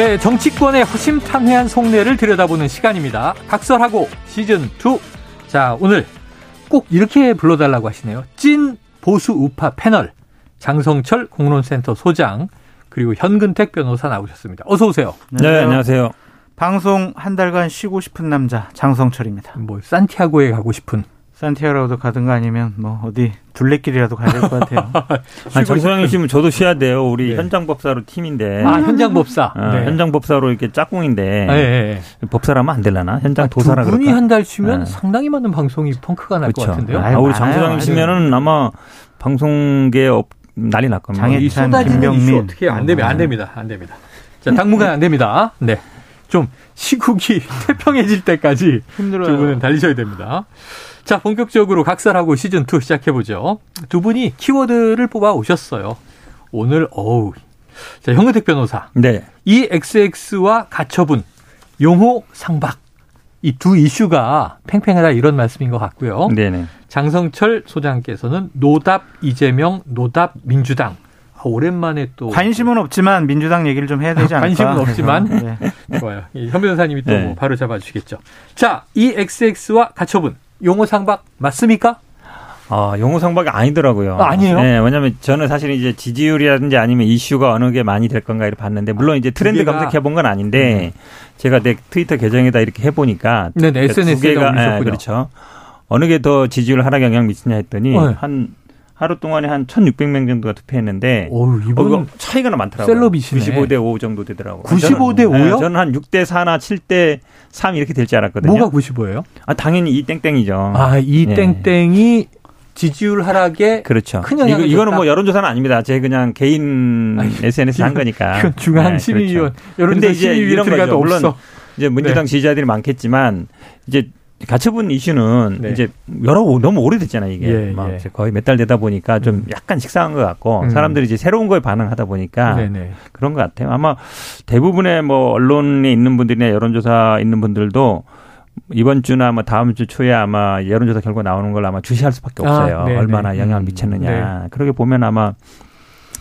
네, 정치권의 허심탄회한 속내를 들여다보는 시간입니다. 각설하고 시즌 2. 자, 오늘 꼭 이렇게 불러달라고 하시네요. 찐 보수 우파 패널 장성철 공론센터 소장 그리고 현근택 변호사 나오셨습니다. 어서 오세요. 네, 안녕하세요. 방송 한 달간 쉬고 싶은 남자 장성철입니다. 뭐 산티아고에 가고 싶은 산티아로도 가든가 아니면 뭐 어디 둘레길이라도 가야 될 것 같아요. 아니, 정소영이 씨면 저도 쉬어야 돼요. 우리 네. 현장 법사로 팀인데. 아 현장 법사. 어, 현장 법사로 이렇게 짝꿍인데 네. 네, 네. 법사라면 안 되려나? 현장 아, 도사라 두 분이 그럴까? 한달 쉬면 네. 상당히 많은 방송이 펑크가 날 것. 같은데요. 아, 우리 장소영 씨면은 아마 방송계 업, 난리 날 겁니다. 장애- 이 참, 쏟아지는 김병민. 어떻게 안 되면 안 됩니다. 안 됩니다. 자, 당분간 안 됩니다. 네. 좀 시국이 태평해질 때까지 힘들어요. 두 분은 달리셔야 됩니다. 자, 본격적으로 각설하고 시즌 2 시작해 보죠. 두 분이 키워드를 뽑아 오셨어요. 오늘 어우. 자, 형은택 변호사. 네. 이 XX와 가처분, 용호 상박. 이 두 이슈가 팽팽하다 이런 말씀인 것 같고요. 네네. 장성철 소장께서는 노답 이재명, 노답 민주당. 아, 오랜만에 또 관심은 없지만 민주당 얘기를 좀 해야 되지 않을까? 관심은 없지만. 네. 좋아요. 이현 변호사님이 또 네. 뭐 바로 잡아주시겠죠. 자, 이 XX와 가처분 용어 상박 맞습니까? 아, 용어 상박이 아니더라고요. 아, 아니에요? 네, 왜냐면 저는 사실 이제 지지율이라든지 아니면 이슈가 어느 게 많이 될 건가를 봤는데, 물론 이제 트렌드 검색해 본 건 아닌데, 제가 내 트위터 계정에다 이렇게 해보니까. 음. 네네, 두 SNS에 개가, 올리셨군요. 예, 그렇죠. 어느 게 더 지지율 하락에 영향 미치냐 했더니, 네. 한, 하루 동안에 한 1,600명 정도가 투표했는데, 어, 이분 이거 차이가 많더라고요. 셀럽이시네. 95대 5 정도 되더라고요. 95대 5 요? 저는, 네, 저는 한 6대 4나 7대 3 이렇게 될 줄 알았거든요. 뭐가 95예요? 아, 당연히 이 땡땡이죠. 아, 이 예. 땡땡이 지지율 하락에 그렇죠. 큰 영향을 이거, 이거는 줬다? 뭐 여론조사는 아닙니다. 제 그냥 개인 아니, SNS에 한 거니까. 중앙 네, 심의위원 그렇죠. 여론조사 심의위원 이런 거죠. 물론. 이제 민주당 지지자들이 많겠지만 이제 가처분 이슈는 네. 이제 여러 너무 오래됐잖아요 이게 예, 막 예. 거의 몇 달 되다 보니까 좀 음. 약간 식상한 것 같고 음. 사람들이 이제 새로운 거에 반응하다 보니까 네네. 그런 것 같아요. 아마 대부분의 뭐 언론에 있는 분들이나 여론조사 있는 분들도 이번 주나 뭐 다음 주 초에 아마 여론조사 결과 나오는 걸 아마 주시할 수밖에 아, 없어요. 네네. 얼마나 영향을 음, 미쳤느냐. 그렇게 보면 아마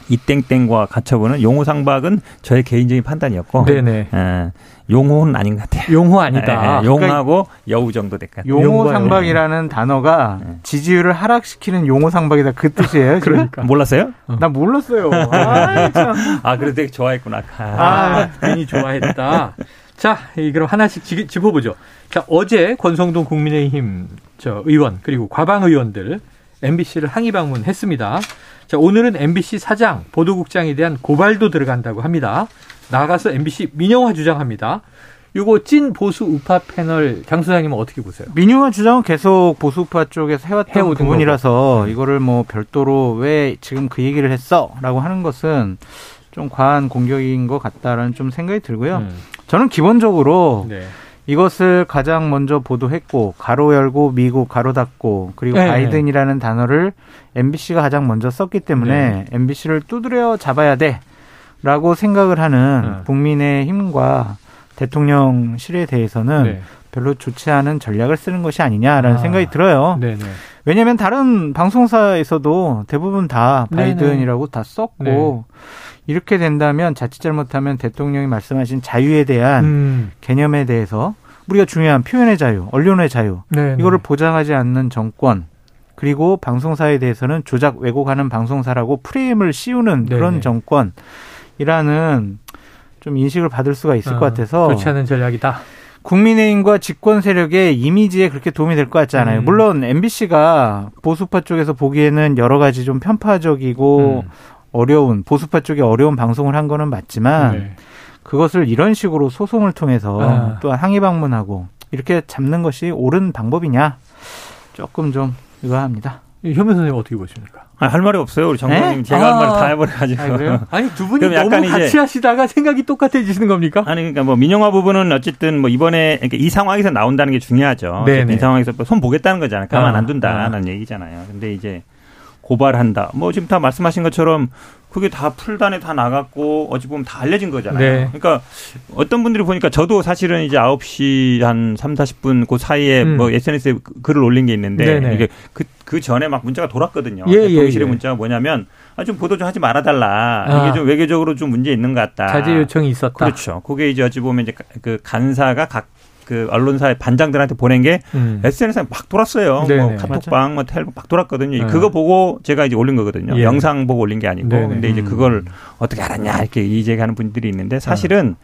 이땡땡과 가처분은 용호 상박은 저의 개인적인 판단이었고 네네. 예, 용호는 아닌 것 같아요. 용호 아니다. 예, 용하고 여우 정도 될 것 같아요. 용호 용어요. 상박이라는 단어가 네. 지지율을 하락시키는 용호 상박이다 그 뜻이에요. 그러니까. 몰랐어요? 나 몰랐어요. 아, 참. 아, 그래도 되게 좋아했구나. 아까. 아, 괜히 좋아했다. 자, 이 그럼 하나씩 지- 짚어보죠. 자, 어제 권성동 국민의힘 저 의원 그리고 과방 의원들 MBC를 항의 방문했습니다. 자, 오늘은 MBC 사장, 보도국장에 대한 고발도 들어간다고 합니다. 나가서 MBC 민영화 주장합니다. 요거 찐 보수 우파 패널 장 소장님은 어떻게 보세요? 민영화 주장은 계속 보수파 쪽에서 해왔던 부분이라서 이거를 뭐 별도로 왜 지금 그 얘기를 했어라고 하는 것은 좀 과한 공격인 것 같다라는 좀 생각이 들고요. 음, 저는 기본적으로 네. 이것을 가장 먼저 보도했고 가로 열고 미국 가로 닫고 그리고 네. 바이든이라는 단어를 MBC가 가장 먼저 썼기 때문에 네. MBC를 두드려 잡아야 돼라고 생각을 하는 네. 국민의 힘과 대통령실에 대해서는 네. 별로 좋지 않은 전략을 쓰는 것이 아니냐라는 아. 생각이 들어요. 네네. 왜냐하면 다른 방송사에서도 대부분 다 네네. 바이든이라고 다 썼고 네. 이렇게 된다면 자칫 잘못하면 대통령이 말씀하신 자유에 대한 음, 개념에 대해서 우리가 중요한 표현의 자유, 언론의 자유 네. 이거를 보장하지 않는 정권 그리고 방송사에 대해서는 조작 왜곡하는 방송사라고 프레임을 씌우는 네네. 그런 정권이라는 좀 인식을 받을 수가 있을 것 같아서 좋지 않은 전략이다. 국민의힘과 집권 세력의 이미지에 그렇게 도움이 될 것 같지 않아요. 음. 물론 MBC가 보수파 쪽에서 보기에는 여러 가지 좀 편파적이고 음. 어려운 보수파 쪽에 어려운 방송을 한 거는 맞지만 네. 그것을 이런 식으로 소송을 통해서 아. 또한 항의 방문하고 이렇게 잡는 것이 옳은 방법이냐 조금 좀 의아합니다. 현민 선생님 어떻게 보십니까? 아, 할 말이 없어요. 우리 정부님 제가 할 아. 말다 해버려가지고. 아니, 그래요? 아니 두 분이 너무 약간 같이 이제- 하시다가 생각이 똑같아지시는 겁니까? 아니 그러니까 뭐 민영화 부분은 어쨌든 뭐 이번에 그러니까 이 상황에서 나온다는 게 중요하죠. 이 상황에서 뭐손 보겠다는 거잖아요. 가만 아, 안 둔다는 얘기잖아요. 근데 이제 고발한다. 뭐 지금 다 말씀하신 것처럼 그게 다 풀단에 다 나갔고 어찌 보면 다 알려진 거잖아요. 네. 그러니까 어떤 분들이 보니까 저도 사실은 이제 9시 한 3, 40분 그 사이에 음. 뭐 SNS에 글을 올린 게 있는데 네네. 이게 그, 그 전에 막 문자가 돌았거든요. 예, 예, 대통령실의 예. 문자가 뭐냐면 아, 좀 보도 좀 하지 말아달라. 아. 이게 좀 외교적으로 좀 문제 있는 것 같다. 자제 요청이 있었다. 그렇죠. 그게 이제 어찌 보면 이제 그 간사가 각 그 언론사의 반장들한테 보낸 게 음. SNS에 막 돌았어요. 네네. 뭐 카톡방, 뭐 텔레gram 막 돌았거든요. 네. 그거 보고 제가 이제 올린 거거든요. 예. 영상 보고 올린 게 아니고. 네네. 근데 이제 음. 그걸 어떻게 알았냐 이렇게 이제기하는 분들이 있는데 아. 사실은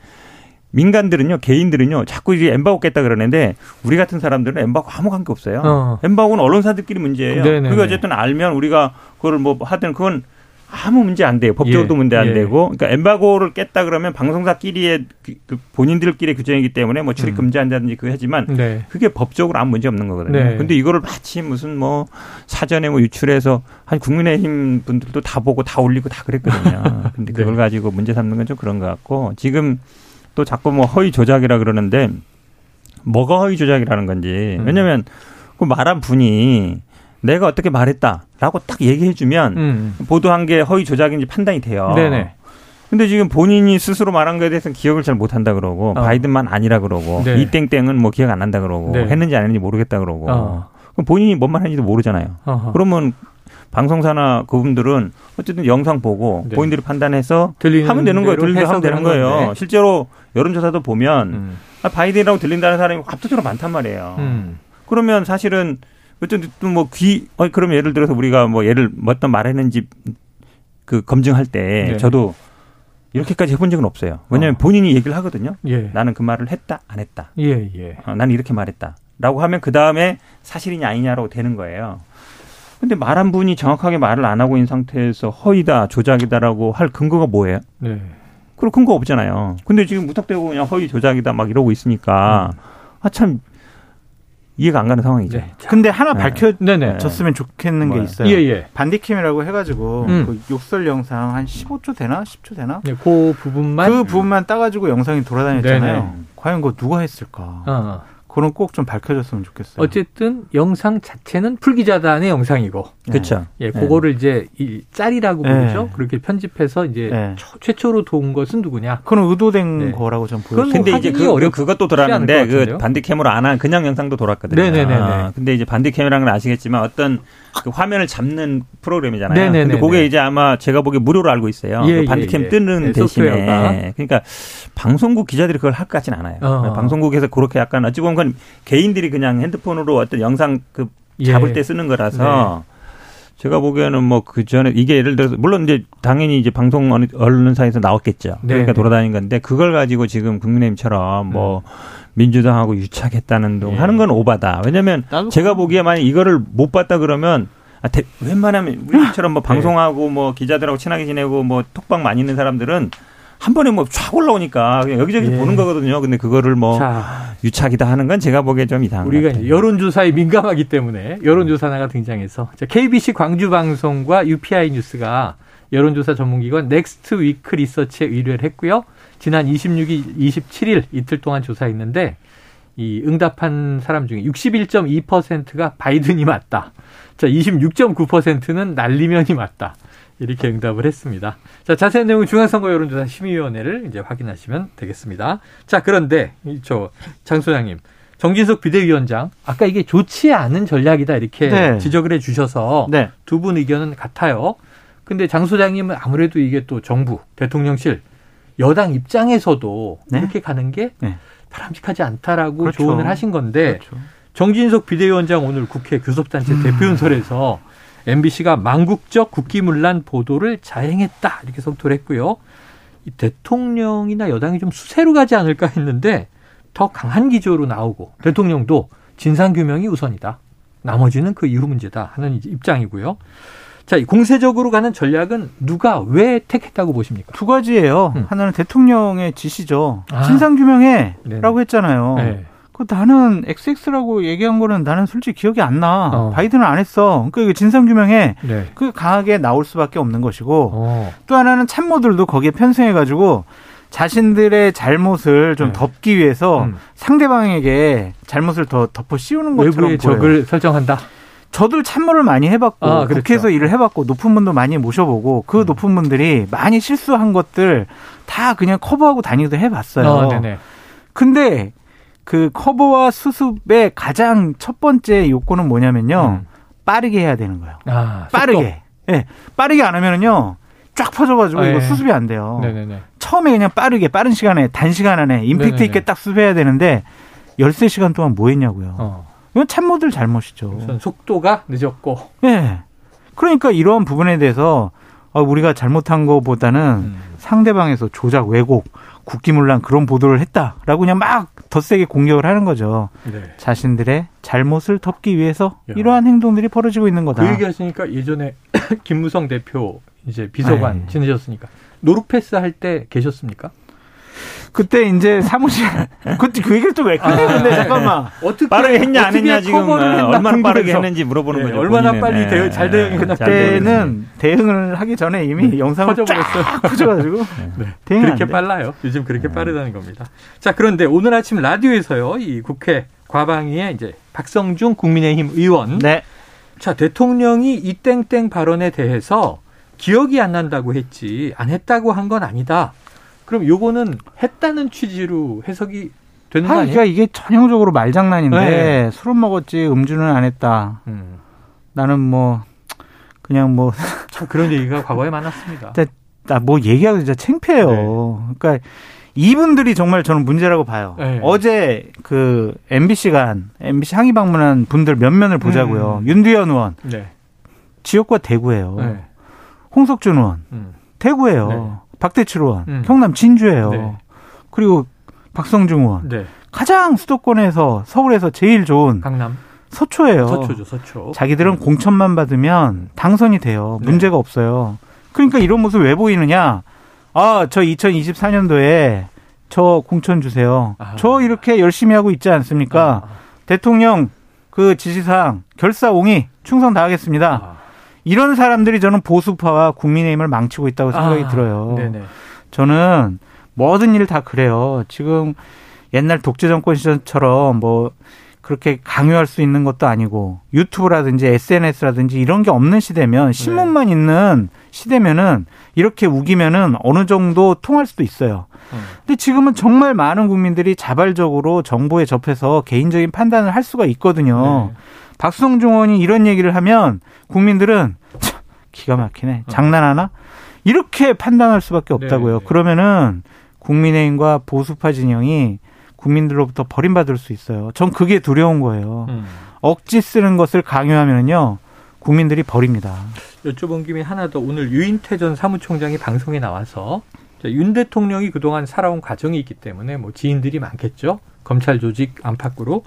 민간들은요, 개인들은요, 자꾸 이제 엠바고 깼다 그러는데 우리 같은 사람들은 엠바고 아무 관계 없어요. 어. 엠바고는 언론사들끼리 문제예요. 네네네. 그게 어쨌든 알면 우리가 그걸 뭐 하든 그건 아무 문제 안 돼요. 법적으로도 예, 문제 안 예. 되고. 그러니까 엠바고를 깼다 그러면 방송사끼리의 그- 그 본인들끼리의 규정이기 때문에 뭐 출입 음. 금지한다든지 그거 하지만 네. 그게 법적으로 아무 문제 없는 거거든요. 네. 근데 이거를 마치 무슨 뭐 사전에 뭐 유출해서 한 국민의힘 분들도 다 보고 다 올리고 다 그랬거든요. 근데 네. 그걸 가지고 문제 삼는 건 좀 그런 것 같고 지금 또 자꾸 뭐 허위 조작이라 그러는데 뭐가 허위 조작이라는 건지 음. 왜냐면 그 말한 분이 내가 어떻게 말했다라고 딱 얘기해 주면 음. 보도한 게 허위 조작인지 판단이 돼요. 네네. 근데 지금 본인이 스스로 말한 거에 대해서는 기억을 잘 못한다 그러고 어. 바이든만 아니라 그러고 네. 이 땡땡은 뭐 기억 안 난다 그러고 네. 했는지 안 했는지 모르겠다 그러고 어. 그럼 본인이 뭔 말 했는지도 모르잖아요. 어허. 그러면 방송사나 그분들은 어쨌든 영상 보고 네. 본인들이 판단해서 들리는 하면 되는 거예요. 들리는 하면 되는 거예요. 건데. 실제로 여론조사도 보면 음. 아, 바이든이라고 들린다는 사람이 압도적으로 많단 말이에요. 음. 그러면 사실은 어쨌든 뭐 귀, 어, 그러면 예를 들어서 우리가 뭐 예를 뭐 어떤 말 했는지 그 검증할 때 네. 저도 이렇게까지 해본 적은 없어요. 왜냐하면 어. 본인이 얘기를 하거든요. 예. 나는 그 말을 했다, 안 했다. 예, 예. 어, 나는 이렇게 말했다. 라고 하면 그 다음에 사실이냐 아니냐라고 되는 거예요. 근데 말한 분이 정확하게 말을 안 하고 있는 상태에서 허위다, 조작이다라고 할 근거가 뭐예요? 네. 그럴 근거 없잖아요. 근데 지금 무턱대고 그냥 허위 조작이다 막 이러고 있으니까 아참 이해가 안 가는 상황이죠. 네. 자, 근데 하나 네. 밝혀졌으면 네네. 좋겠는 게? 있어요. 예, 예. 반디캠이라고 해가지고 음. 그 욕설 영상 한 15초 되나 10초 되나 네, 그 부분만 그 부분만 따가지고 영상이 돌아다녔잖아요. 네네. 과연 그거 누가 했을까? 어. 그건 꼭좀 밝혀졌으면 좋겠어요. 어쨌든 영상 자체는 풀기자단의 영상이고 그렇죠. 예, 그거를 이제 이 짤이라고 네. 부르죠. 그렇게 편집해서 이제 네. 초- 최초로 도운 것은 누구냐? 그건 의도된 네. 거라고 전 그건 보여요. 근데 이제 확인이 그, 어렵- 그것도 돌았는데? 그 반디캠으로 안 한 그냥 영상도 돌았거든요. 네네네네. 아, 근데 이제 반디캠이라는 건 아시겠지만 어떤 그 화면을 잡는 프로그램이잖아요. 네네네네. 근데 그게 이제 아마 제가 보기에 무료로 알고 있어요. 예, 그 예, 반디캠 예. 뜨는 네, 대신에 소프트웨어가. 그러니까 방송국 기자들이 그걸 할 것 같진 않아요. 어. 방송국에서 그렇게 약간 어찌 보면 그건 개인들이 그냥 핸드폰으로 어떤 영상 그 잡을 예. 때 쓰는 거라서 제가 보기에는 뭐 그 전에 이게 예를 들어서 물론 이제 당연히 이제 방송 언- 언론사에서 나왔겠죠. 네, 그러니까 네. 돌아다닌 건데 그걸 가지고 지금 국민의힘처럼 뭐 민주당하고 유착했다는 둥 예. 하는 건 오바다. 왜냐면 제가 보기에 만약 이거를 못 봤다 그러면 아, 대- 웬만하면 우리처럼 뭐 방송하고 뭐 기자들하고 친하게 지내고 뭐 톡방 많이 있는 사람들은 한 번에 뭐쫙 올라오니까 그냥 여기저기 예. 보는 거거든요. 근데 그거를 뭐 자, 유착이다 하는 건 제가 보기에 좀 이상한 우리가 것 이제 같아요. 여론조사에 민감하기 때문에 여론조사나가 등장해서 자, KBC 광주방송과 UPI 뉴스가 여론조사 전문기관 넥스트 위크 리서치에 의뢰를 했고요. 지난 26일, 27일 이틀 동안 조사했는데 이 응답한 사람 중에 61.2%가 바이든이 맞다. 자, 26.9%는 날리면이 맞다. 이렇게 응답을 했습니다. 자, 자세한 내용은 중앙선거 여론조사 심의위원회를 이제 확인하시면 되겠습니다. 자, 그런데 이저장 소장님, 정진석 비대위원장 아까 이게 좋지 않은 전략이다 이렇게 네. 지적을 해 주셔서 네. 두분 의견은 같아요. 근데 장 소장님은 아무래도 이게 또 정부, 대통령실, 여당 입장에서도 네. 이렇게 가는 게 네. 바람직하지 않다라고 그렇죠. 조언을 하신 건데 그렇죠. 정진석 비대위원장 오늘 국회 교섭단체 대표연설에서 MBC가 망국적 국기문란 보도를 자행했다 이렇게 성토를 했고요. 이 대통령이나 여당이 좀 수세로 가지 않을까 했는데 더 강한 기조로 나오고 대통령도 진상 규명이 우선이다. 나머지는 그 이후 문제다 하는 입장이고요. 자, 이 공세적으로 가는 전략은 누가 왜 택했다고 보십니까? 두 가지예요. 음. 하나는 대통령의 지시죠. 아. 진상 규명해라고 네네. 했잖아요. 네. 그 나는 XX라고 얘기한 거는 나는 솔직히 기억이 안 나. 어. 바이든은 안 했어. 그러니까 이거 진상 규명에 네. 그 강하게 나올 수밖에 없는 것이고 어. 또 하나는 참모들도 거기에 편승해 가지고 자신들의 잘못을 좀 네. 덮기 위해서 음. 상대방에게 잘못을 더 덮어 씌우는 것처럼 외부의 보여요. 적을 설정한다. 저도 참모를 많이 해봤고 아, 그렇죠. 국회에서 일을 해봤고 높은 분도 많이 모셔보고 그 음. 높은 분들이 많이 실수한 것들 다 그냥 커버하고 다니기도 해봤어요. 어, 네네. 근데 그 커버와 수습의 가장 첫 번째 요건은 뭐냐면요. 음. 빠르게 해야 되는 거예요. 아, 빠르게. 예. 빠르게 안 하면은요. 쫙 퍼져가지고 아, 이거 예. 수습이 안 돼요. 네네네. 처음에 그냥 빠르게 빠른 시간에 단시간 안에 임팩트 네네네. 있게 딱 수습해야 되는데 13시간 동안 뭐 했냐고요. 어. 이건 참모들 잘못이죠. 속도가 늦었고. 예. 그러니까 이러한 부분에 대해서 어, 우리가 잘못한 것보다는 음. 상대방에서 조작, 왜곡, 국기문란 그런 보도를 했다라고 그냥 막 더 세게 공격을 하는 거죠. 네. 자신들의 잘못을 덮기 위해서 야. 이러한 행동들이 벌어지고 있는 거다. 그 얘기하시니까 예전에 김무성 대표 이제 비서관 네. 지내셨으니까 노루패스 할 때 계셨습니까? 그때 이제 사무실 그때 그 얘기를 또왜 꺼내는데 아, 잠깐만. 어떻게 빠르게 했냐 안 했냐 지금 했나 얼마나 빠르게. 했는지 물어보는 네, 거죠. 얼마나 본인은. 빨리 예. 대응- 잘 대응이 끝났- 잘 대응이 그때는 대응을 하기 전에 이미 영상을 퍼져버렸어요. 쫙 퍼져가지고 네. 대응이 안 그렇게 돼. 빨라요. 요즘 그렇게 빠르다는 겁니다. 자, 그런데 오늘 아침 라디오에서요, 이 국회 과방위에 이제 박성중 국민의힘 의원. 네. 자, 대통령이 이 땡땡 발언에 대해서 기억이 안 난다고 했지, 안 했다고 한 건 아니다. 그럼 요거는 했다는 취지로 해석이 되는 거 아, 아니에요? 그러니까 이게 전형적으로 말장난인데 네. 술은 먹었지 음주는 안 했다. 음. 나는 뭐 그냥 뭐 참 그런 얘기가 과거에 많았습니다. 네. 나뭐 얘기하고 진짜 창피해요. 네. 그러니까 이분들이 정말 저는 문제라고 봐요. 네. 어제 그 MBC가 한 MBC 항의 방문한 분들 몇 면을 보자고요. 음. 윤두현 의원 네. 지역과 대구예요. 네. 홍석준 의원 음. 대구예요. 네. 박대출 의원 음. 경남 진주예요. 네. 그리고 박성중 의원 네. 가장 수도권에서 서울에서 제일 좋은 강남. 서초예요. 서초죠, 서초. 자기들은 공천만 받으면 당선이 돼요. 네. 문제가 없어요. 그러니까 이런 모습 왜 보이느냐? 아, 저 2024년도에 저 공천 주세요. 아. 저 이렇게 열심히 하고 있지 않습니까? 아, 대통령 그 지시사항 결사옹이 충성 다하겠습니다. 아. 이런 사람들이 저는 보수파와 국민의힘을 망치고 있다고 생각이 아, 들어요. 네네. 저는 모든 일 다 그래요. 지금 옛날 독재 정권 시절처럼 뭐 그렇게 강요할 수 있는 것도 아니고 유튜브라든지 SNS라든지 이런 게 없는 시대면 신문만 있는 시대면은 이렇게 우기면은 어느 정도 통할 수도 있어요. 음. 근데 지금은 정말 많은 국민들이 자발적으로 정보에 접해서 개인적인 판단을 할 수가 있거든요. 네. 박성중 의원이 이런 얘기를 하면 국민들은 참, 기가 막히네. 장난하나? 이렇게 판단할 수밖에 없다고요. 네, 네. 그러면은 국민의힘과 보수파 진영이 국민들로부터 버림받을 수 있어요. 전 그게 두려운 거예요. 음. 억지 쓰는 것을 강요하면요. 국민들이 버립니다. 여쭤본 김에 하나 더 오늘 유인태 전 사무총장이 방송에 나와서 자, 윤 대통령이 그동안 살아온 과정이 있기 때문에 뭐 지인들이 많겠죠. 검찰 조직 안팎으로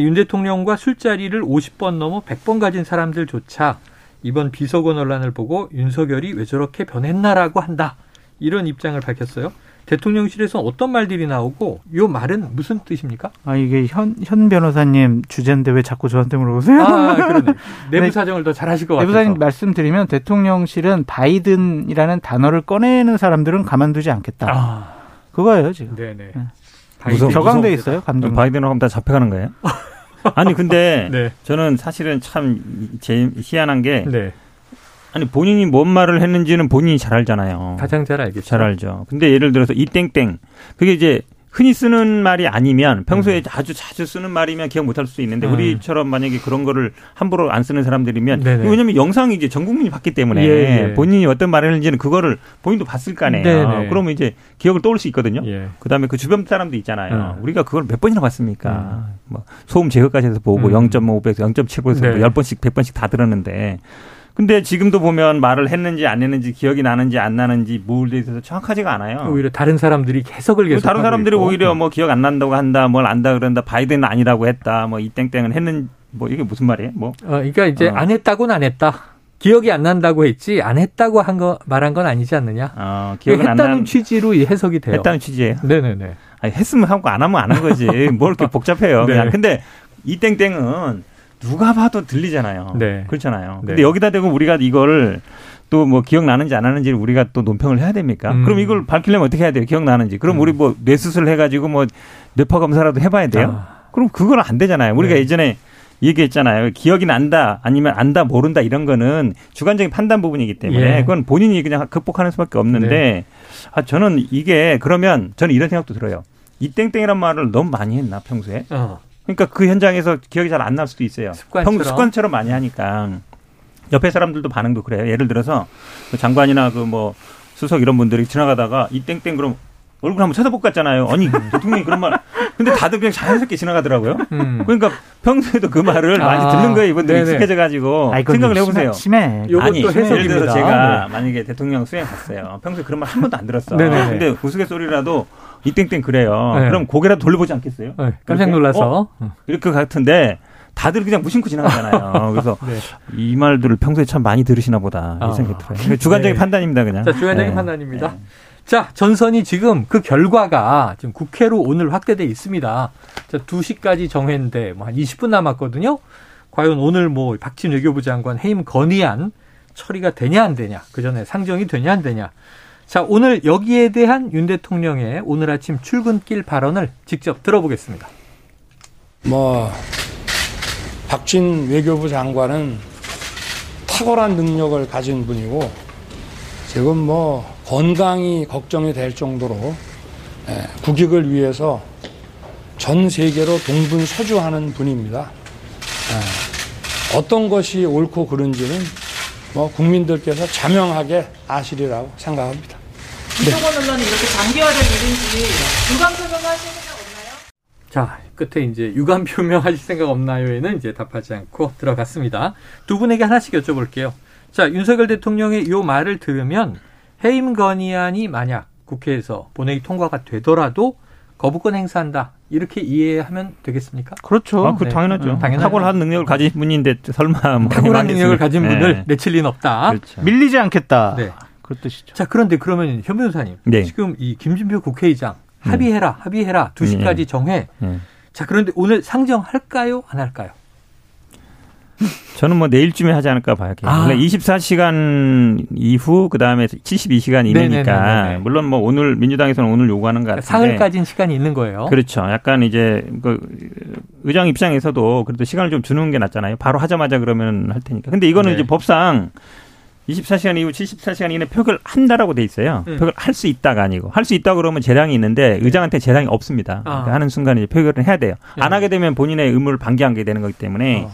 윤 대통령과 술자리를 50번 넘어 100번 가진 사람들조차 이번 비서관 논란을 보고 윤석열이 왜 저렇게 변했나라고 한다. 이런 입장을 밝혔어요. 대통령실에서 어떤 말들이 나오고 이 말은 무슨 뜻입니까? 아, 이게 현, 현 변호사님 주제인데 왜 자꾸 저한테 물어보세요? 아, 그러네. 내부 네. 사정을 더 잘하실 것 같아서. 내부사님 말씀드리면 대통령실은 바이든이라는 단어를 꺼내는 사람들은 가만두지 않겠다. 아, 그거예요, 지금. 네네. 무서워. 격앙돼 있어요, 감정. 바이든하고 하면 다 잡혀가는 거예요? 아니 근데 네. 저는 사실은 참 제 희한한 게 네. 아니 본인이 뭔 말을 했는지는 본인이 잘 알잖아요. 가장 잘 알겠죠. 잘 알죠. 근데 예를 들어서 이 땡땡 그게 이제 흔히 쓰는 말이 아니면 평소에 아주 자주 쓰는 말이면 기억 못할 수 있는데 음. 우리처럼 만약에 그런 거를 함부로 안 쓰는 사람들이면 네네. 왜냐면 영상이 이제 전 국민이 봤기 때문에 예, 예. 본인이 어떤 말을 했는지는 그거를 본인도 봤을 거 아니에요. 네네. 그러면 이제 기억을 떠올 수 있거든요. 예. 그다음에 그 주변 사람도 있잖아요. 음. 우리가 그걸 몇 번이나 봤습니까? 뭐 소음 제거까지 해서 보고 음. 0.5배에서 0.7배에서 네. 10번씩 100번씩 다 들었는데 근데 지금도 보면 말을 했는지 안 했는지 기억이 나는지 안 나는지 뭘 대해서 정확하지가 않아요. 오히려 다른 사람들이 해석을 계속 다른 사람들이 있고. 오히려 뭐 기억 안 난다고 한다, 뭘 안다 그런다, 바이든은 아니라고 했다, 뭐 이 땡땡은 했는 뭐 이게 무슨 말이에요? 뭐 어, 그러니까 이제 어. 안 했다고는 안 했다. 기억이 안 난다고 했지 안 했다고 한 거 말한 건 아니지 않느냐? 어, 기억은 안 했다는 취지로 이 해석이 돼요. 했다는 취지예요. 네네네. 아니, 했으면 하고 안 하면 안 한 거지. 뭘 이렇게 복잡해요. 네. 그냥. 근데 이 땡땡은 누가 봐도 들리잖아요. 네. 그렇잖아요. 근데 네. 여기다 대고 우리가 이걸 또뭐 기억나는지 안 하는지 우리가 또 논평을 해야 됩니까? 음. 그럼 이걸 밝히려면 어떻게 해야 돼요? 기억나는지. 그럼 음. 우리 뭐 뇌수술 해가지고 뭐 뇌파 검사라도 해봐야 돼요? 아, 그럼 그건 안 되잖아요. 우리가 네. 예전에 얘기했잖아요. 기억이 난다 아니면 안다 모른다 이런 거는 주관적인 판단 부분이기 때문에 예. 그건 본인이 그냥 극복하는 수밖에 없는데 네. 아 저는 이게 그러면 저는 이런 생각도 들어요. 이 땡땡이란 말을 너무 많이 했나 평소에? 어. 그러니까 그 현장에서 기억이 잘 안 날 수도 있어요. 습관처럼. 평 습관처럼 많이 하니까 옆에 사람들도 반응도 그래요. 예를 들어서 그 장관이나 그 뭐 수석 이런 분들이 지나가다가 이 땡땡 그럼 얼굴 한번 쳐다볼 것 같잖아요. 아니 대통령이 그런 말. 근데 다들 그냥 자연스럽게 지나가더라고요. 음. 그러니까 평소에도 그 말을 많이 아, 듣는 거예요. 이분들이 네네. 익숙해져 가지고 아, 생각을 좀 해보세요. 심해. 심해. 아니, 예를 해석입니다. 들어서 제가 네. 만약에 대통령 수행 갔어요. 평소에 그런 말 한 번도 안 들었어. 네네네. 근데 우스갯소리라도 이 땡땡 그래요. 네. 그럼 고개라도 돌려보지 않겠어요? 네, 깜짝? 놀라서. 이렇게 같은데 다들 그냥 무심코 지나가잖아요. 그래서 네. 이 말들을 평소에 참 많이 들으시나 보다 아. 이 생각이 들어요. 주관적인 네. 판단입니다, 그냥. 자, 주관적인 네. 판단입니다. 네. 자, 전선이 지금 그 결과가 지금 국회로 오늘 확대돼 있습니다. 자, 2시까지 정했는데 뭐 한 20분 남았거든요. 과연 오늘 뭐 박진 외교부 장관 해임 건의안 처리가 되냐 안 되냐. 그 전에 상정이 되냐 안 되냐. 자, 오늘 여기에 대한 윤 대통령의 오늘 아침 출근길 발언을 직접 들어보겠습니다. 뭐 박진 외교부 장관은 탁월한 능력을 가진 분이고 지금 뭐 건강이 걱정이 될 정도로 예, 국익을 위해서 전 세계로 동분서주하는 분입니다. 예, 어떤 것이 옳고 그른지는 뭐 국민들께서 자명하게 아시리라고 생각합니다. 이종원 논란이 이렇게 장기화될 일인지 유감 표명하시는 생 없나요? 자, 끝에 이제 유감 표명하실 생각 없나요에는 이제 답하지 않고 들어갔습니다. 두 분에게 하나씩 여쭤볼게요. 자, 윤석열 대통령의 요 말을 들으면 해임 건의안이 만약 국회에서 본회의 통과가 되더라도 거부권 행사한다. 이렇게 이해하면 되겠습니까? 그렇죠. 아, 그 네. 당연하죠. 음, 당연하죠. 탁월한 능력을 가진 분인데 설마 뭐 탁월한 능력을 가진 네. 분을 내칠 리는 없다. 그렇죠. 밀리지 않겠다. 네. 그 뜻이죠. 자, 그런데 그러면 현 변호사님. 네. 지금 이 김진표 국회의장 합의해라, 합의해라. 2 시까지 네. 정해. 네. 자, 그런데 오늘 상정할까요? 안 할까요? 저는 뭐 내일쯤에 하지 않을까 봐요. 아. 원래 24시간 이후 그 다음에 72시간 이내니까 네네네네. 물론 뭐 오늘 민주당에서는 오늘 요구하는 것 같은데 사흘까지는 시간이 있는 거예요. 그렇죠. 약간 이제 그 의장 입장에서도 그래도 시간을 좀 주는 게 낫잖아요. 바로 하자마자 그러면 할 테니까. 근데 이거는 네. 이제 법상 24시간 이후 74시간 이내 표결 한다라고 돼 있어요. 음. 표결 할 수 있다가 아니고 할 수 있다 그러면 재량이 있는데 의장한테 재량이 없습니다. 아. 그러니까 하는 순간 이제 표결을 해야 돼요. 안 네. 하게 되면 본인의 의무를 방기하게 되는 거기 때문에 어.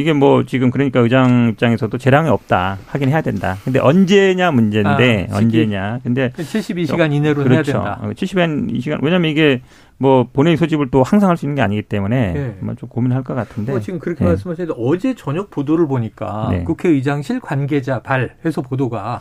이게 뭐 지금 그러니까 의장 입장에서도 재량이 없다 하긴 해야 된다. 근데 언제냐 문제인데 아. 언제냐. 근데 72시간 이내로 해야 그렇죠. 된다. 70한 이 시간 왜냐면 이게 뭐 본회의 소집을 또 항상 할 수 있는 게 아니기 때문에 네. 뭐좀 고민할 것 같은데. 뭐 지금 그렇게 네. 말씀하셨는데 어제 저녁 보도를 보니까 네. 국회의장실 관계자 발 해서 보도가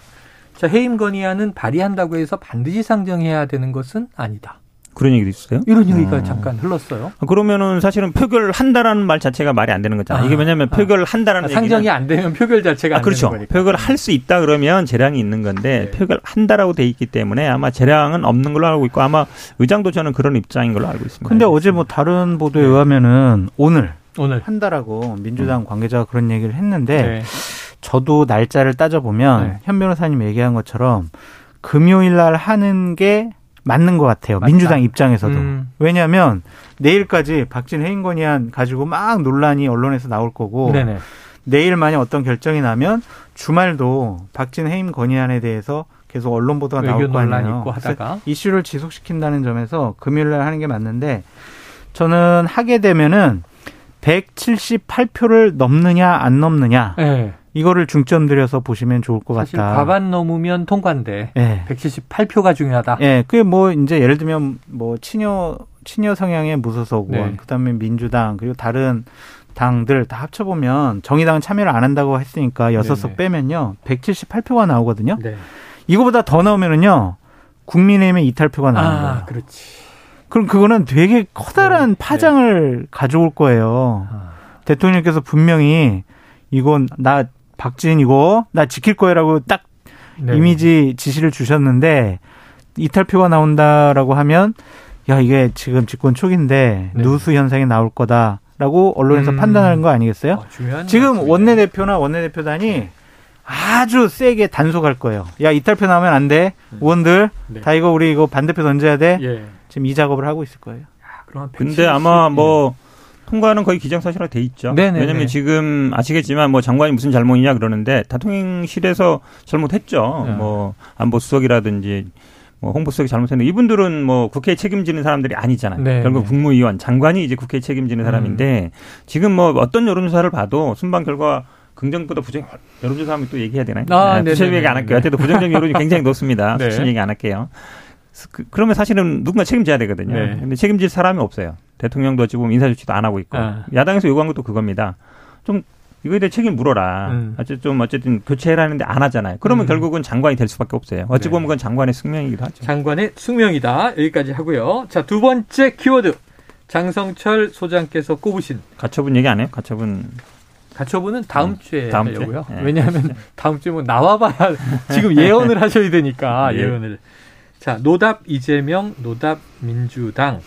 자 해임 건의안은 발의한다고 해서 반드시 상정해야 되는 것은 아니다. 그런 얘기도 있어요? 이런 얘기가 어. 잠깐 흘렀어요. 그러면은 사실은 표결한다라는 말 자체가 말이 안 되는 거잖아요. 아, 이게 왜냐하면 아. 표결한다라는 아, 상정이 얘기는 안 되면 표결 자체가 아, 안 그렇죠. 되는 거니까. 표결할 수 있다 그러면 재량이 있는 건데 네. 표결한다라고 돼 있기 때문에 아마 재량은 없는 걸로 알고 있고 아마 의장도 저는 그런 입장인 걸로 알고 있습니다. 근데 어제 뭐 다른 보도에 의하면은 오늘 오늘 한다라고 민주당 관계자가 그런 얘기를 했는데 네. 저도 날짜를 따져보면 네. 현 변호사님 얘기한 것처럼 금요일 날 하는 게 맞는 것 같아요. 맞다. 민주당 입장에서도. 음. 왜냐하면 내일까지 박진 해임 건의안 가지고 막 논란이 언론에서 나올 거고 네네. 내일 만약 어떤 결정이 나면 주말도 박진 해임 건의안에 대해서 계속 언론 보도가 나올 거 아니에요. 하다가 이슈를 지속시킨다는 점에서 금요일 날 하는 게 맞는데 저는 하게 되면은 178표를 넘느냐 안 넘느냐 네. 이거를 중점 들여서 보시면 좋을 것 사실 같다. 과반 넘으면 통과인데 예. 178표가 중요하다. 예, 그게 뭐 이제 예를 들면 뭐 친여 친여 성향의 무소속 의원, 네. 그다음에 민주당 그리고 다른 당들 다 합쳐 보면 정의당은 참여를 안 한다고 했으니까 여섯 석 네네. 빼면요 178표가 나오거든요. 네. 이거보다 더 나오면은요 국민의힘의 이탈표가 나오는 아, 거예요. 그렇지. 그럼 그거는 되게 커다란 네, 파장을 가져올 거예요. 아. 대통령께서 분명히 이건 나 박지은이고 나 지킬 거야라고 딱 네. 이미지 지시를 주셨는데 이탈표가 나온다라고 하면 야 이게 지금 집권 초기인데 네. 누수 현상이 나올 거다라고 언론에서 음. 판단하는 거 아니겠어요? 어, 지금 말씀이네요. 원내 대표나 원내 대표단이 아주 세게 단속할 거예요. 야 이탈표 나오면 안 돼. 의원들 네. 다 이거 우리 이거 반대표 던져야 돼. 예. 지금 이 작업을 하고 있을 거예요. 그럼 한 근데 170, 아마 뭐 통과는 거의 기정사실화 돼 있죠. 네네네. 왜냐하면 지금 아시겠지만 뭐 장관이 무슨 잘못이냐 그러는데 대통령실에서 잘못했죠. 네. 뭐 안보 수석이라든지 뭐 홍보 수석이 잘못했는데 이분들은 뭐 국회에 책임지는 사람들이 아니잖아요. 네, 결국 네. 국무위원 장관이 이제 국회에 책임지는 사람인데 지금 뭐 어떤 여론조사를 봐도 순방 결과 긍정보다 부정 여론조사 하면 또 얘기해야 되나요? 아, 네, 부정 네네네. 얘기 안 할게요. 하여튼 부정적 여론이 굉장히 높습니다. 네. 수치 얘기 안 할게요. 그- 그러면 사실은 누군가 책임져야 되거든요. 네. 근데 책임질 사람이 없어요. 대통령도 어찌 보면 인사조치도 안 하고 있고. 아. 야당에서 요구한 것도 그겁니다. 좀 이거에 대해 책임 물어라. 음. 어쨌든 좀 어쨌든 교체해라는데 안 하잖아요. 그러면 음. 결국은 장관이 될 수밖에 없어요. 어찌 네. 보면 그건 장관의 숙명이기도 하죠. 장관의 숙명이다. 여기까지 하고요. 자, 두 번째 키워드. 장성철 소장께서 꼽으신 가처분 얘기 안 해요? 가처분. 가처분은 다음 음, 주에 다음? 하려고요. 네. 왜냐하면 다음 주에 뭐 나와봐야 지금 예언을 하셔야 되니까 예. 예언을. 자, 노답 이재명, 노답 민주당.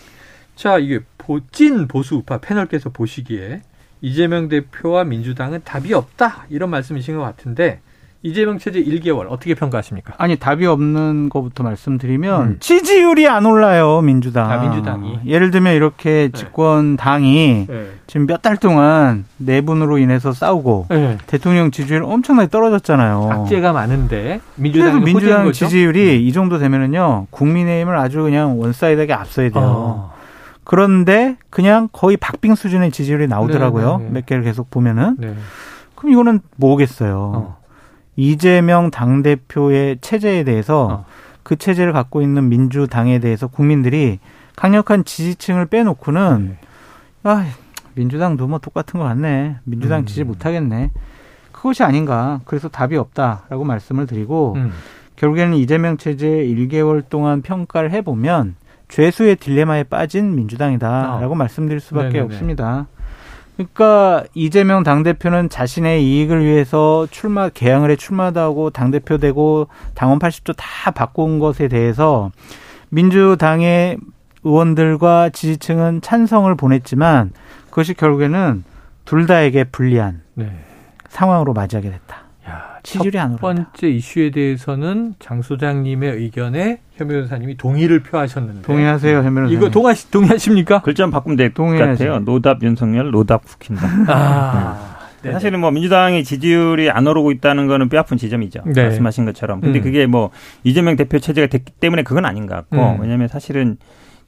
자, 이게 보, 찐 보수 우파 패널께서 보시기에 이재명 대표와 민주당은 답이 없다 이런 말씀이신 것 같은데 이재명 체제 1개월 어떻게 평가하십니까? 아니 답이 없는 것부터 말씀드리면 음. 지지율이 안 올라요 민주당. 아, 민주당이. 예를 들면 이렇게 네. 집권 당이 네. 지금 몇 달 동안 내분으로 인해서 싸우고 네. 대통령 지지율 엄청나게 떨어졌잖아요. 악재가 많은데 민주당 거죠? 지지율이 이 정도 되면은요 국민의힘을 아주 그냥 one-side하게 앞서야 돼요. 어. 그런데 그냥 거의 박빙 수준의 지지율이 나오더라고요. 네, 네, 네. 몇 개를 계속 보면은 네. 그럼 이거는 뭐겠어요. 어. 이재명 당 대표의 체제에 대해서 어. 그 체제를 갖고 있는 민주당에 대해서 국민들이 강력한 지지층을 빼놓고는 네. 아 민주당도 뭐 똑같은 것 같네. 민주당 음. 지지 못하겠네. 그것이 아닌가. 그래서 답이 없다라고 말씀을 드리고 음. 결국에는 이재명 체제 1개월 동안 평가를 해보면 죄수의 딜레마에 빠진 민주당이다라고 말씀드릴 수밖에 아. 네네네. 없습니다. 그러니까 이재명 당대표는 자신의 이익을 위해서 출마 개항을 해 출마도 하고 당대표 되고 당원 80조 다 바꾼 것에 대해서 민주당의 의원들과 지지층은 찬성을 보냈지만 그것이 결국에는 둘 다에게 불리한 네. 상황으로 맞이하게 됐다. 야, 지지율이 안첫 오른다. 번째 이슈에 대해서는 장 소장님의 의견에 현 변호사님이 동의를 표하셨는데 동의하세요, 현 변호사님. 이거 동의 동의하십니까? 글자 바꾸면 될 것. 같아요. 노답 윤석열, 노답 국힘다. 아, 네. 사실은 뭐 민주당의 지지율이 안 오르고 있다는 거는 뼈아픈 지점이죠. 네. 말씀하신 것처럼. 근데 음. 그게 뭐 이재명 대표 체제가 됐기 때문에 그건 아닌 것 같고 음. 왜냐하면 사실은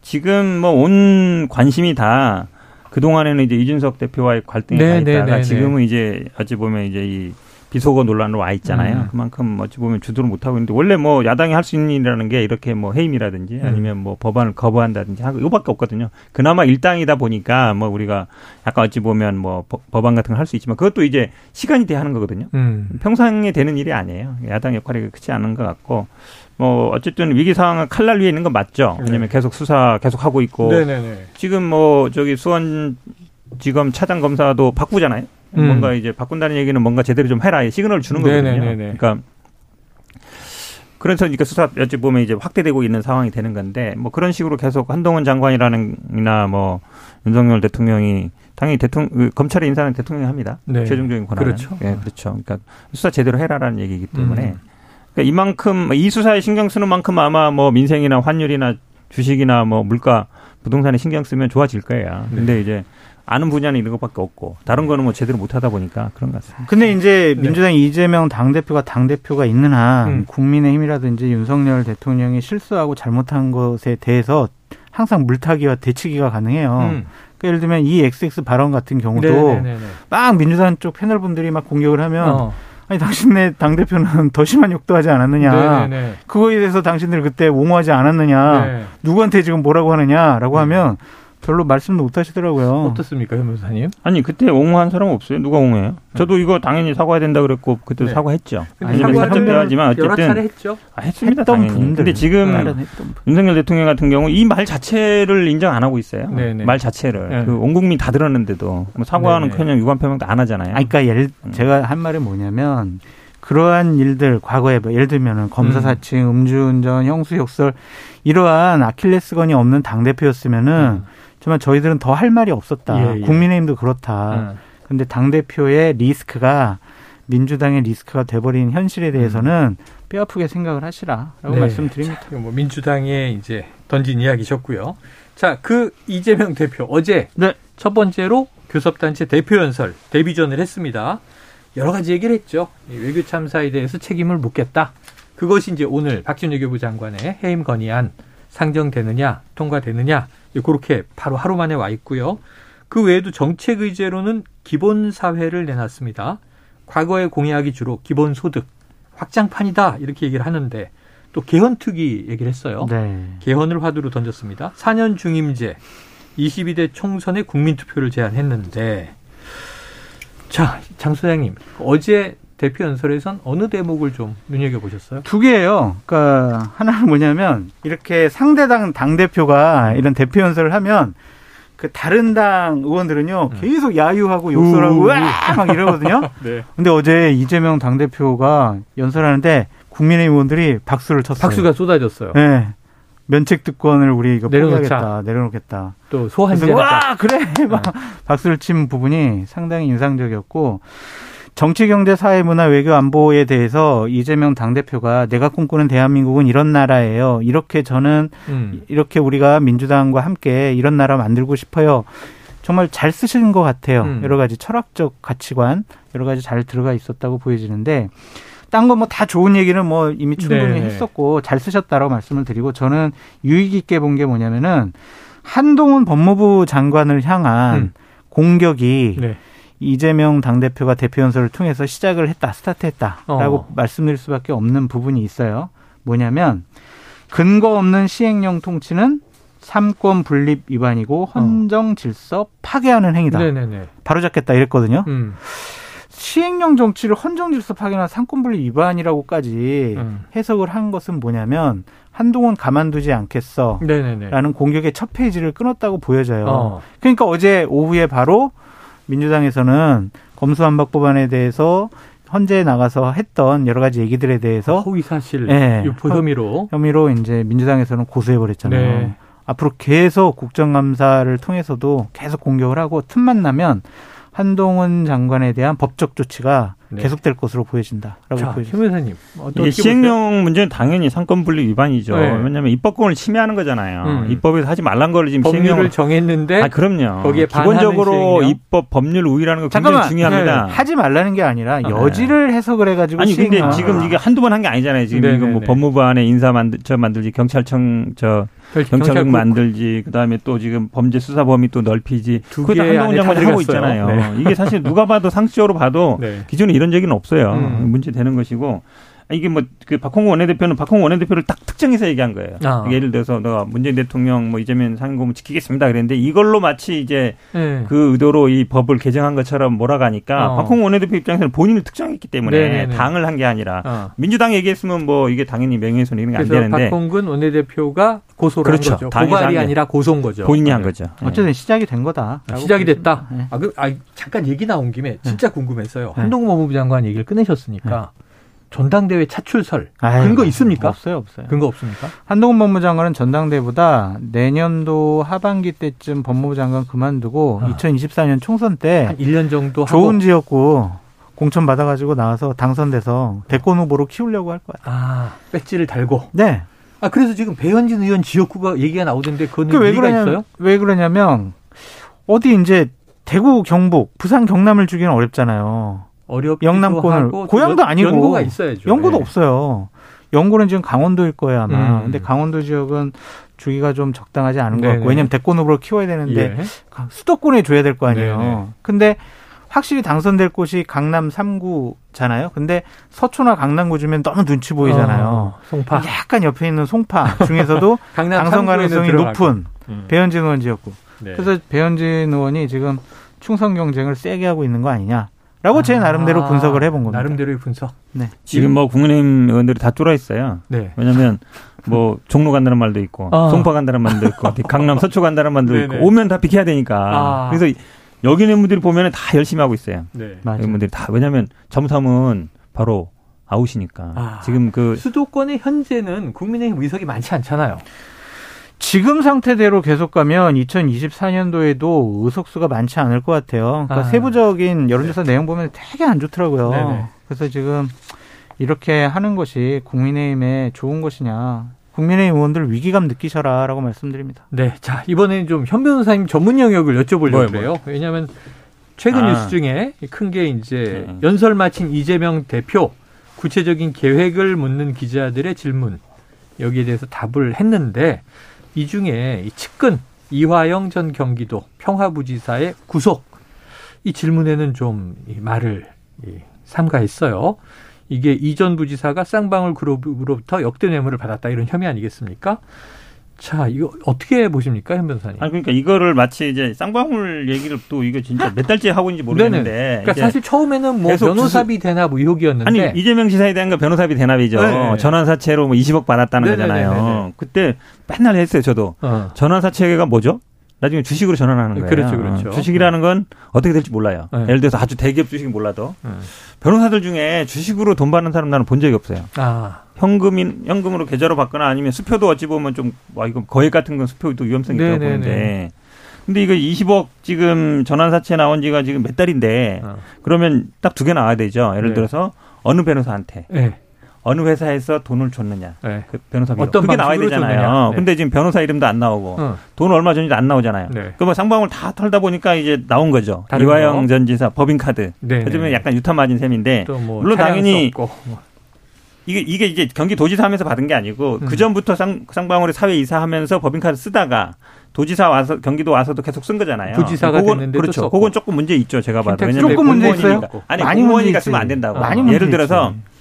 지금 뭐 온 관심이 다 그동안에는 이제 이준석 대표와의 갈등이 네, 가 네, 있다가 네, 네. 지금은 이제 어찌 보면 이제 이 비속어 논란으로 와 있잖아요. 음. 그만큼 어찌 보면 주도를 못 하고 있는데 원래 뭐 야당이 할 수 있는 일이라는 게 이렇게 뭐 해임이라든지 음. 아니면 뭐 법안을 거부한다든지 하고 이거밖에 없거든요. 그나마 일당이다 보니까 뭐 우리가 약간 어찌 보면 뭐 법- 법안 같은 걸 할 수 있지만 그것도 이제 시간이 돼야 하는 거거든요. 음. 평상에 되는 일이 아니에요. 야당 역할이 크지 않은 것 같고 뭐 어쨌든 위기 상황은 칼날 위에 있는 건 맞죠. 왜냐하면 계속 수사 계속 하고 있고 네. 네네네. 지금 뭐 저기 수원지검 차장 검사도 바꾸잖아요. 음. 뭔가 이제 바꾼다는 얘기는 뭔가 제대로 좀 해라 시그널을 주는 거거든요. 네네네네. 그러니까 그래서 그러니까 수사 어찌 보면 이제 확대되고 있는 상황이 되는 건데 뭐 그런 식으로 계속 한동훈 장관이라는이나 뭐 윤석열 대통령이 당연히 대통령 그 검찰의 인사는 대통령이 합니다. 네. 최종적인 권한은. 그렇죠. 예, 그렇죠. 그러니까 수사 제대로 해라라는 얘기이기 때문에 음. 그러니까 이만큼 이 수사에 신경 쓰는 만큼 아마 뭐 민생이나 환율이나 주식이나 뭐 물가 부동산에 신경 쓰면 좋아질 거예요. 네. 근데 이제 아는 분야는 이런 것밖에 없고 다른 거는 뭐 제대로 못 하다 보니까 그런 것 같습니다. 근데 이제 네. 민주당 이재명 당 대표가 당 대표가 있는 한 음. 국민의힘이라든지 윤석열 대통령이 실수하고 잘못한 것에 대해서 항상 물타기와 대치기가 가능해요. 음. 그러니까 예를 들면 이 XX 발언 같은 경우도 네네네네. 막 민주당 쪽 패널 분들이 막 공격을 하면 어. 아니 당신네 당 대표는 더 심한 욕도 하지 않았느냐. 네네네. 그거에 대해서 당신들 그때 옹호하지 않았느냐. 네. 누구한테 지금 뭐라고 하느냐라고 음. 하면 별로 말씀도 못 하시더라고요. 어떻습니까, 현 변호사님? 아니 그때 옹호한 사람 없어요. 누가 옹호해요? 저도 이거 당연히 사과해야 된다 그랬고 그때 네. 사과했죠. 살짝 대하지만 여러 차례 어쨌든 했죠. 아, 했습니다. 했던 당연히. 분들. 근데 지금 분. 윤석열 대통령 같은 경우 이 말 자체를 인정 안 하고 있어요. 네네. 말 자체를 네. 그온 국민 다 들었는데도 뭐 사과는. 그냥 유감 표명도 안 하잖아요. 아니, 그러니까 예를 제가 한 말이 뭐냐면 그러한 일들 과거에 뭐 예를 들면은 검사 음. 사칭, 음 주운전, 형수 욕설 이러한 아킬레스건이 없는 당 대표였으면은 정말 저희들은 더 할 말이 없었다. 예, 예. 국민의힘도 그렇다. 음. 근데 당 대표의 리스크가 민주당의 리스크가 돼버린 현실에 대해서는 뼈아프게 생각을 하시라라고 네. 말씀드립니다. 이거 뭐 민주당에 이제 던진 이야기셨고요. 자, 그 이재명 대표 어제 네. 첫 번째로 교섭단체 대표 연설 데뷔전을 했습니다. 여러 가지 얘기를 했죠. 이 외교 참사에 대해서 책임을 묻겠다. 그것이 이제 오늘 박진 외교부 장관의 해임 건의안 상정되느냐 통과되느냐 그렇게 바로 하루 만에 와 있고요. 그 외에도 정책 의제로는 기본 사회를 내놨습니다. 과거의 공약이 주로 기본 소득 확장판이다 이렇게 얘기를 하는데 또 개헌 특위 얘기를 했어요. 네. 개헌을 화두로 던졌습니다. 4년 중임제 22대 총선에 국민 투표를 제안했는데 자, 장 소장님 어제 대표 연설에선 어느 대목을 좀 눈여겨 보셨어요? 두 개예요. 그러니까 하나는 뭐냐면 이렇게 상대당 당 대표가 이런 대표 연설을 하면 그 다른 당 의원들은요 계속 야유하고 욕설하고 우. 와막 이러거든요. 네. 근데 어제 이재명 당 대표가 연설하는데 국민의힘 의원들이 박수를 쳤어요. 박수가 쏟아졌어요. 네. 면책 특권을 우리 이거 내려놓자. 포기하겠다, 내려놓겠다. 또 소환제하자. 와 그래 막 박수를 친 부분이 상당히 인상적이었고 정치, 경제, 사회, 문화, 외교, 안보에 대해서 이재명 당대표가 내가 꿈꾸는 대한민국은 이런 나라예요. 이렇게 저는 음. 이렇게 우리가 민주당과 함께 이런 나라 만들고 싶어요. 정말 잘 쓰시는 것 같아요. 음. 여러 가지 철학적 가치관 여러 가지 잘 들어가 있었다고 보여지는데 딴 거 뭐 다 좋은 얘기는 뭐 이미 충분히 네네. 했었고 잘 쓰셨다라고 말씀을 드리고 저는 유익 있게 본 게 뭐냐면은 한동훈 법무부 장관을 향한 음. 공격이 네. 이재명 당대표가 대표 연설을 통해서 시작을 했다, 스타트했다라고 어. 말씀드릴 수밖에 없는 부분이 있어요. 뭐냐면 근거 없는 시행령 통치는 삼권 분립 위반이고 헌정 질서 파괴하는 행위다. 어. 네네네. 바로 잡겠다 이랬거든요. 음. 시행령 정치를 헌정 질서 파괴나 삼권 분립 위반이라고까지 음. 해석을 한 것은 뭐냐면 한동훈 가만두지 않겠어. 네네네. 라는 공격의 첫 페이지를 끊었다고 보여져요. 어. 그러니까 어제 오후에 바로 민주당에서는 검수완박 법안에 대해서 헌재에 나가서 했던 여러 가지 얘기들에 대해서 허위 사실 네. 유포 혐의로. 혐의로 이제 민주당에서는 고소해 버렸잖아요. 네. 앞으로 계속 국정감사를 통해서도 계속 공격을 하고 틈만 나면 한동훈 장관에 대한 법적 조치가 네. 계속될 것으로 보여진다라고 자, 보여집니다. 김 회사님. 시행령 문제는 당연히 삼권 분립 위반이죠. 네. 왜냐하면 입법권을 침해하는 거잖아요. 음. 입법에서 하지 말란 거를 지금 법률을 시행령을 정했는데 아 그럼요. 거기에 기본적으로 시행령? 입법 법률 우위라는 거 굉장히 잠깐만 중요합니다. 네, 하지 말라는 게 아니라 네. 여지를 해석을 해가지고 아니 근데 시행령. 지금 이게 한두 번 한 게 아니잖아요. 지금 네네네. 이거 뭐 법무부 안에 인사 만들 저 만들지 경찰청 저 경찰국 만들지 그다음에 또 지금 범죄 수사 범위 또 넓히지 두 그것도 개 한동훈 장관이 다 하고. 있잖아요. 네. 이게 사실 누가 봐도 상식적으로 봐도 네. 기존에 이런 적은 없어요. 음. 문제 되는 것이고 이게 뭐 그 박홍구 원내대표는 박홍구 원내대표를 딱 특정해서 얘기한 거예요. 아. 예를 들어서 내가 문재인 대통령 뭐 이재명 상임고문 지키겠습니다 그랬는데 이걸로 마치 이제 네. 그 의도로 이 법을 개정한 것처럼 몰아가니까 어. 박홍구 원내대표 입장에서는 본인을 특정했기 때문에 네네네. 당을 한 게 아니라 어. 민주당 얘기했으면 뭐 이게 당연히 명예훼손이 안 그래서 되는데 박홍근 원내대표가 고소를 그렇죠. 한 거죠. 고발이 한 게. 아니라 고소인 거죠. 본인이 한 네. 거죠. 예. 어쨌든 시작이 된 거다. 아, 시작이 됐다. 네. 아, 그, 아, 잠깐 얘기 나온 김에 진짜 궁금했어요. 네. 한동훈 법무부 장관 얘기를 꺼내셨으니까 전당대회 차출설 아유, 근거 있습니까? 없어요, 없어요. 근거 없습니까? 한동훈 법무부 장관은 전당대보다 내년도 하반기 때쯤 법무부 장관 그만두고 아. 2024년 총선 때 한 1년 정도 좋은 지역구 공천 받아가지고 나와서 당선돼서 대권 후보로 키우려고 할 거야. 아, 배지를 달고. 네. 아, 그래서 지금 배현진 의원 지역구가 얘기가 나오던데 그거는 그왜 그러냐, 있어요? 왜 그러냐면 어디 이제 대구, 경북, 부산, 경남을 주기는 어렵잖아요. 어렵기도 영남권을 하고 고향도 연- 아니고 연고가 있어야죠. 연고도 네. 없어요. 연고는 지금 강원도일 거예요 아마. 음. 근데 강원도 지역은 주기가 좀 적당하지 않은 것 같고 네네. 왜냐면 대권 후보로 키워야 되는데 예. 수도권에 줘야 될 거 아니에요. 네네. 근데 확실히 당선될 곳이 강남 3구잖아요. 근데 서초나 강남구 주면 너무 눈치 보이잖아요. 어, 송파. 약간 옆에 있는 송파 중에서도 당선 3구에는 가능성이 높은 거. 음. 배현진 의원 지역구. 네. 그래서 배현진 의원이 지금 충성 경쟁을 세게 하고 있는 거 아니냐 라고 제 나름대로 아, 분석을 해본 겁니다. 나름대로의 분석. 네. 지금 뭐 국민의힘 의원들이 다 쫄아 있어요. 네. 왜냐면 뭐 종로 간다는 말도 있고 아. 송파 간다는 말도 있고 강남 서초 간다는 말도 있고 네네. 오면 다 비켜야 되니까. 아. 그래서 여기 있는 분들이 보면 다 열심히 하고 있어요. 네. 맞아요. 분들이 다 왜냐면 점삼은 바로 아웃이니까. 아. 지금 그 수도권의 현재는 국민의힘 의석이 많지 않잖아요. 지금 상태대로 계속 가면 2024년도에도 의석수가 많지 않을 것 같아요. 그러니까 아. 세부적인 여론조사 내용 보면 되게 안 좋더라고요. 네네. 그래서 지금 이렇게 하는 것이 국민의힘에 좋은 것이냐. 국민의힘 의원들 위기감 느끼셔라라고 말씀드립니다. 네. 자, 이번에는 좀 현 변호사님 전문 영역을 여쭤보려고 그래요. 왜냐하면 최근 아. 뉴스 중에 큰 게 이제 네. 연설 마친 이재명 대표 구체적인 계획을 묻는 기자들의 질문 여기에 대해서 답을 했는데 이 중에 이 측근 이화영 전 경기도 평화부지사의 구속 이 질문에는 좀 이 말을 이 삼가했어요. 이게 이전 부지사가 쌍방울 그룹으로부터 역대 뇌물을 받았다 이런 혐의 아니겠습니까? 자, 이거 어떻게 보십니까, 현 변호사님? 아니 그러니까 이거를 마치 이제 쌍방울 얘기를 또 이거 진짜 몇 달째 하고 있는지 모르겠는데. 그러니까 사실 처음에는 뭐 변호사비 대납 의혹이었는데 아니 이재명 지사에 대한 거 변호사비 대납이죠. 네. 전환사채로 뭐 20억 받았다는 네네네네네. 거잖아요. 그때 맨날 했어요. 저도 어. 전환사채가 뭐죠? 나중에 주식으로 전환하는 거예요. 그렇죠, 그렇죠. 어, 주식이라는 건 어떻게 될지 몰라요. 네. 예를 들어서 아주 대기업 주식이 몰라도 음. 변호사들 중에 주식으로 돈 받는 사람 나는 본 적이 없어요. 아, 현금인 현금으로 계좌로 받거나 아니면 수표도 어찌 보면 좀 와 이거 거액 같은 건 수표도 위험성이 있다고 네네네. 보는데. 근데 이거 20억 지금 전환 사채 나온 지가 지금 몇 달인데 어. 그러면 딱 두 개 나와야 되죠. 예를 네. 들어서 어느 변호사한테 네, 어느 회사에서 돈을 줬느냐. 네. 그 변호사비 어떤 그게 나와야 되잖아요. 네. 근데 지금 변호사 이름도 안 나오고 어. 돈 얼마 줬는지 안 나오잖아요. 네. 그러면 쌍방울 다 털다 보니까 이제 나온 거죠. 이화영 거. 전 지사 법인카드. 네. 요즘에 약간 유타 맞은 셈인데 또뭐 물론 당연히. 뭐. 이게 이게 이제 경기도지사 하면서 받은 게 아니고 음. 그 전부터 쌍, 쌍방울이 사회 이사하면서 법인카드 쓰다가 도지사 와서 경기도 와서도 계속 쓴 거잖아요. 부지사가 그건, 됐는데도 그렇죠. 그건 조금 문제 있죠. 제가 봐도. 왜냐면 조금 문제. 있어요? 아니 많이 문제 쓰면 안. 된다고. 많이 예를 들어서 있지.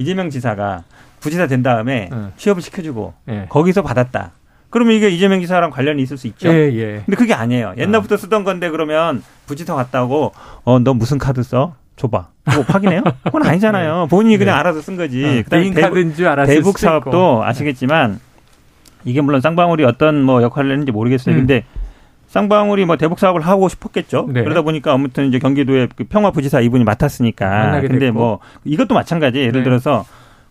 이재명 지사가 부지사 된 다음에 음. 취업을 시켜주고 예. 거기서 받았다. 그러면 이게 이재명 지사랑 관련이 있을 수 있죠. 예, 예. 근데 그게 아니에요. 옛날부터 쓰던 건데 그러면 부지사 갔다고 어 너 무슨 카드 써? 줘봐. 뭐 확인해요? 그건 아니잖아요. 본인이 그냥 네. 알아서 쓴 거지. 어, 그다음에 개인 대북, 대북. 사업도 아시겠지만 이게 물론 쌍방울이 어떤 뭐 역할을 했는지 모르겠어요. 음. 근데 쌍방울이 뭐 대북 사업을 하고 싶었겠죠. 네. 그러다 보니까 아무튼 이제 경기도의 그 평화부지사 이분이 맡았으니까. 근데 됐고. 뭐 이것도 마찬가지. 예를 네. 들어서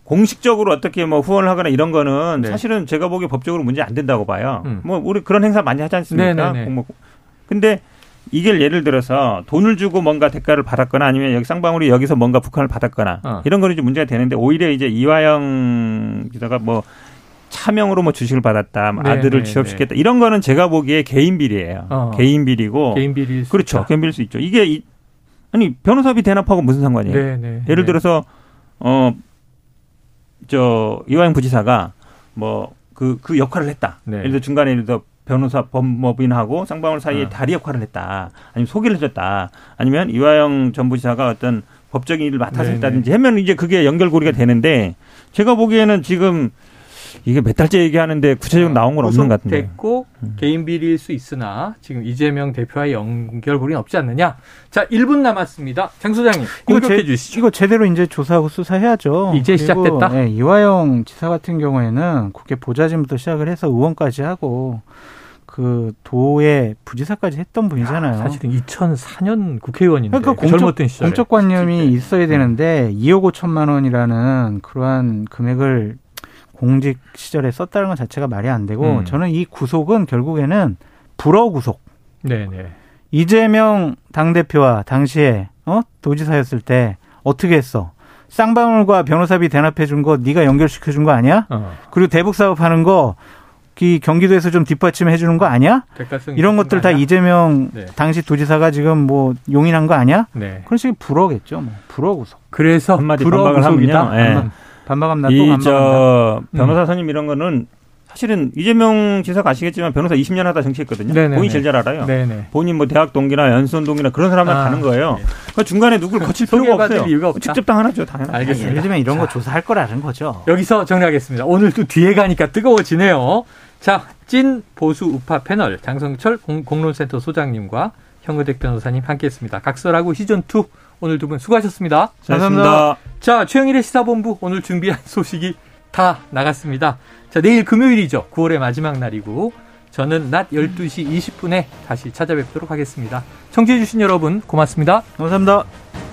공식적으로 어떻게 뭐 후원을 하거나 이런 거는 네. 사실은 제가 보기에 법적으로 문제 안 된다고 봐요. 음. 뭐 우리 그런 행사 많이 하지 않습니까? 네네네. 뭐 근데 이게 예를 들어서 돈을 주고 뭔가 대가를 받았거나 아니면 여기 쌍방울이 여기서 뭔가 북한을 받았거나 어. 이런 거는 이제 문제가 되는데 오히려 이제 이화영 기자가 뭐 차명으로 뭐 주식을 받았다, 뭐 네, 아들을 네, 취업시켰다 이런 거는 제가 보기에 개인 비리예요. 어. 개인 비리고 개인 비리 그렇죠. 개인 비리일 수 있죠. 이게 이, 아니 변호사비 대납하고 무슨 상관이에요? 네, 네. 예를 네. 들어서 어 저 이화영 부지사가 뭐 그그 역할을 했다. 네. 예를 들어 중간에 예를 들어 변호사 법무법인하고 쌍방울 사이에 어. 다리 역할을 했다. 아니면 소개를 해줬다. 아니면 이화영 전 부지사가 어떤 법적인 일을 맡아서. 했다든지 하면 이제 그게 연결고리가 되는데 제가 보기에는 지금 이게 몇 달째 얘기하는데 구체적으로 나온 건 없는 것 같은데. 음. 됐고 개인 비리일 수 있으나 지금 이재명 대표와의 연결고리는 없지 않느냐. 자, 1분 남았습니다. 장 소장님 이거 공격해 제- 주시죠. 이거 제대로 이제 조사하고 수사해야죠. 이제 시작됐다? 예, 이화영 지사 같은 경우에는 국회 보좌진부터 시작을 해서 의원까지 하고 그 도의 부지사까지 했던 분이잖아요. 사실은 2004년 국회의원인데 그러니까 그 공적, 공적관념이 실제. 있어야 되는데 2억 5천만 원이라는 그러한 금액을 공직 시절에 썼다는 것 자체가 말이 안 되고 음. 저는 이 구속은 결국에는 불어 구속. 네, 네. 이재명 당 대표와 당시에 어? 도지사였을 때 어떻게 했어? 쌍방울과 변호사비 대납해 준 거 네가 연결시켜 준 거 아니야? 어. 그리고 대북 사업 하는 거이 경기도에서 좀 뒷받침해 주는 거 아니야? 이런 것들 거다 아니야? 이재명 네. 당시 도지사가 지금 뭐 용인한 거 아니야? 네. 그런 식의 불어겠죠. 뭐. 불어 구속. 그래서 한마디 불어 반박을 구속이다. 이 반박합니다. 저 음. 변호사 선임 이런 거는 사실은 이재명 지사가 아시겠지만 변호사 20년 하다 정치했거든요. 네네네. 본인 제일 잘 알아요. 네네. 본인 뭐 대학 동기나 연수원 동기나 그런 사람만 아, 가는 거예요. 예. 그 중간에 누굴 거칠 필요가 없어요. 이유가 없다. 직접 당하죠, 당연히. 알겠습니다. 예를 들면 이런 거 조사할 거라는 거죠. 여기서 정리하겠습니다. 오늘 또 뒤에 가니까 뜨거워지네요. 자, 찐 보수 우파 패널 장성철 공, 공론센터 소장님과 현근택 변호사님 함께했습니다. 각설하고 시즌 2 오늘 두 분 수고하셨습니다. 감사합니다. 자, 최영일의 시사본부 오늘 준비한 소식이 다 나갔습니다. 자, 내일 금요일이죠. 9월의 마지막 날이고 저는 낮 12시 20분에 다시 찾아뵙도록 하겠습니다. 청취해주신 여러분 고맙습니다. 감사합니다.